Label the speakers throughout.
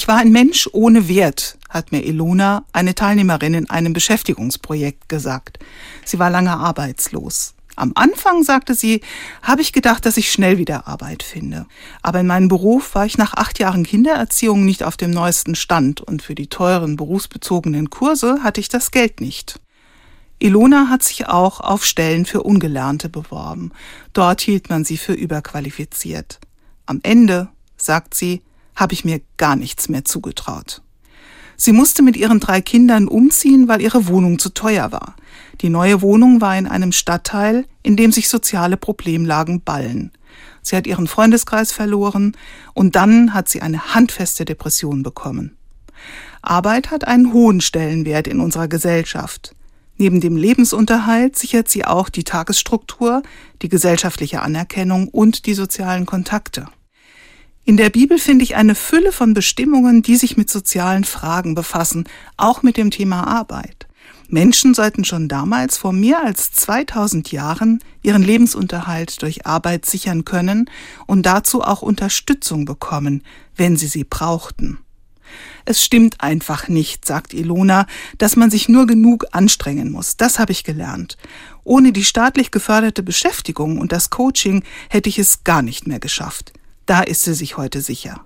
Speaker 1: Ich war ein Mensch ohne Wert, hat mir Ilona, eine Teilnehmerin in einem Beschäftigungsprojekt, gesagt. Sie war lange arbeitslos. Am Anfang, sagte sie, habe ich gedacht, dass ich schnell wieder Arbeit finde. Aber in meinem Beruf war ich nach acht Jahren Kindererziehung nicht auf dem neuesten Stand und für die teuren berufsbezogenen Kurse hatte ich das Geld nicht. Ilona hat sich auch auf Stellen für Ungelernte beworben. Dort hielt man sie für überqualifiziert. Am Ende, sagt sie, habe ich mir gar nichts mehr zugetraut. Sie musste mit ihren drei Kindern umziehen, weil ihre Wohnung zu teuer war. Die neue Wohnung war in einem Stadtteil, in dem sich soziale Problemlagen ballen. Sie hat ihren Freundeskreis verloren und dann hat sie eine handfeste Depression bekommen. Arbeit hat einen hohen Stellenwert in unserer Gesellschaft. Neben dem Lebensunterhalt sichert sie auch die Tagesstruktur, die gesellschaftliche Anerkennung und die sozialen Kontakte. In der Bibel finde ich eine Fülle von Bestimmungen, die sich mit sozialen Fragen befassen, auch mit dem Thema Arbeit. Menschen sollten schon damals vor mehr als 2000 Jahren ihren Lebensunterhalt durch Arbeit sichern können und dazu auch Unterstützung bekommen, wenn sie sie brauchten. Es stimmt einfach nicht, sagt Ilona, dass man sich nur genug anstrengen muss. Das habe ich gelernt. Ohne die staatlich geförderte Beschäftigung und das Coaching hätte ich es gar nicht mehr geschafft. Da ist sie sich heute sicher.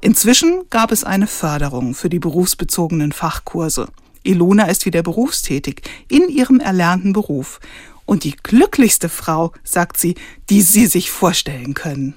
Speaker 1: Inzwischen gab es eine Förderung für die berufsbezogenen Fachkurse. Ilona ist wieder berufstätig in ihrem erlernten Beruf und die glücklichste Frau, sagt sie, die Sie sich vorstellen können.